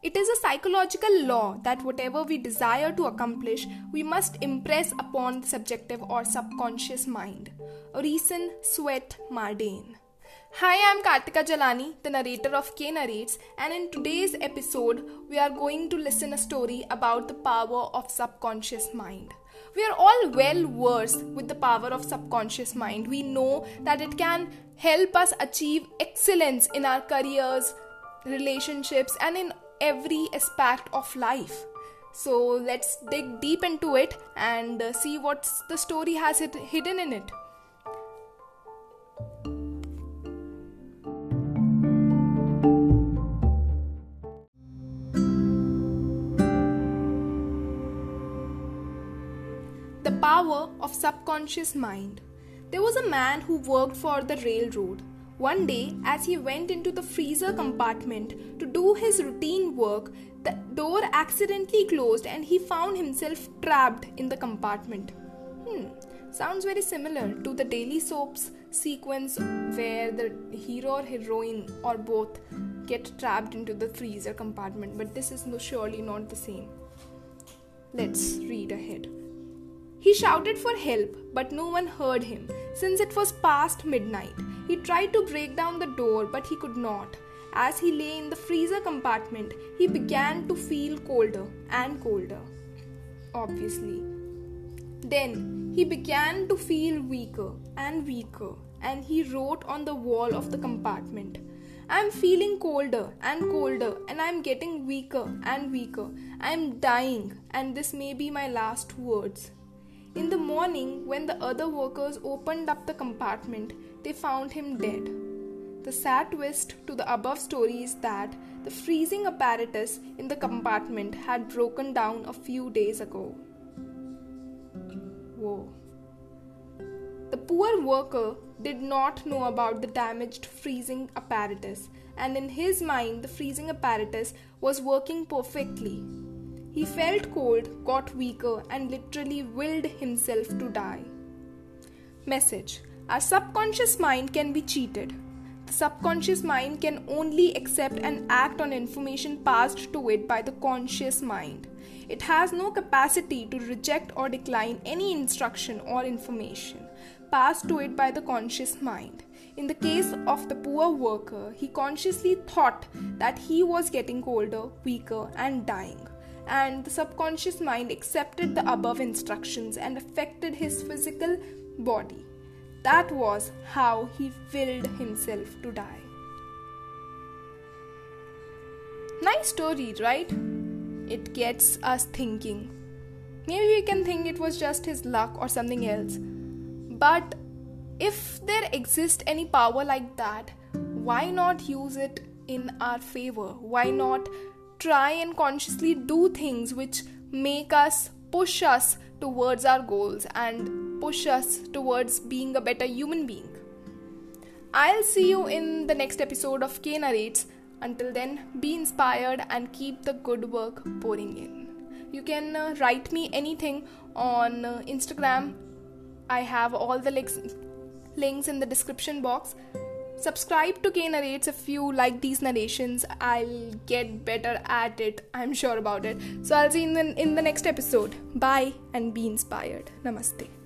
It is a psychological law that whatever we desire to accomplish, we must impress upon the subjective or subconscious mind. Orison Swett Marden. Hi, I'm Kartika Jalani, the narrator of K Narrates, and in today's episode, we are going to listen a story about the power of subconscious mind. We are all well versed with the power of subconscious mind. We know that it can help us achieve excellence in our careers, relationships, and in every aspect of life. So let's dig deep into it and uh, see what the story has it hidden in it. The power of subconscious mind. There was a man who worked for the railroad. One day, as he went into the freezer compartment to do his routine work, the door accidentally closed and he found himself trapped in the compartment. Hmm, sounds very similar to the daily soaps sequence where the hero or heroine or both get trapped into the freezer compartment, but this is surely not the same. Let's read ahead. He shouted for help, but no one heard him, since it was past midnight. He tried to break down the door, but he could not. As he lay in the freezer compartment, he began to feel colder and colder. Obviously. Then he began to feel weaker and weaker, and he wrote on the wall of the compartment. I'm feeling colder and colder, and I'm getting weaker and weaker. I'm dying, and this may be my last words. In the morning, when the other workers opened up the compartment, they found him dead. The sad twist to the above story is that the freezing apparatus in the compartment had broken down a few days ago. Whoa. The poor worker did not know about the damaged freezing apparatus, and in his mind, the freezing apparatus was working perfectly. He felt cold, got weaker, and literally willed himself to die. Message Our subconscious mind can be cheated. The subconscious mind can only accept and act on information passed to it by the conscious mind. It has no capacity to reject or decline any instruction or information passed to it by the conscious mind. In the case of the poor worker, he consciously thought that he was getting colder, weaker, and dying and the subconscious mind accepted the above instructions and affected his physical body. That was how he willed himself to die. Nice story, right? It gets us thinking. Maybe we can think it was just his luck or something else. But if there exists any power like that, why not use it in our favor? Why not try and consciously do things which make us push us towards our goals and push us towards being a better human being. I'll see you in the next episode of K Narrates. Until then, be inspired and keep the good work pouring in. You can uh, write me anything on uh, Instagram. I have all the links links in the description box subscribe to K Narrates if you like these narrations. I'll get better at it. I'm sure about it. So I'll see you in the, in the next episode. Bye and be inspired. Namaste.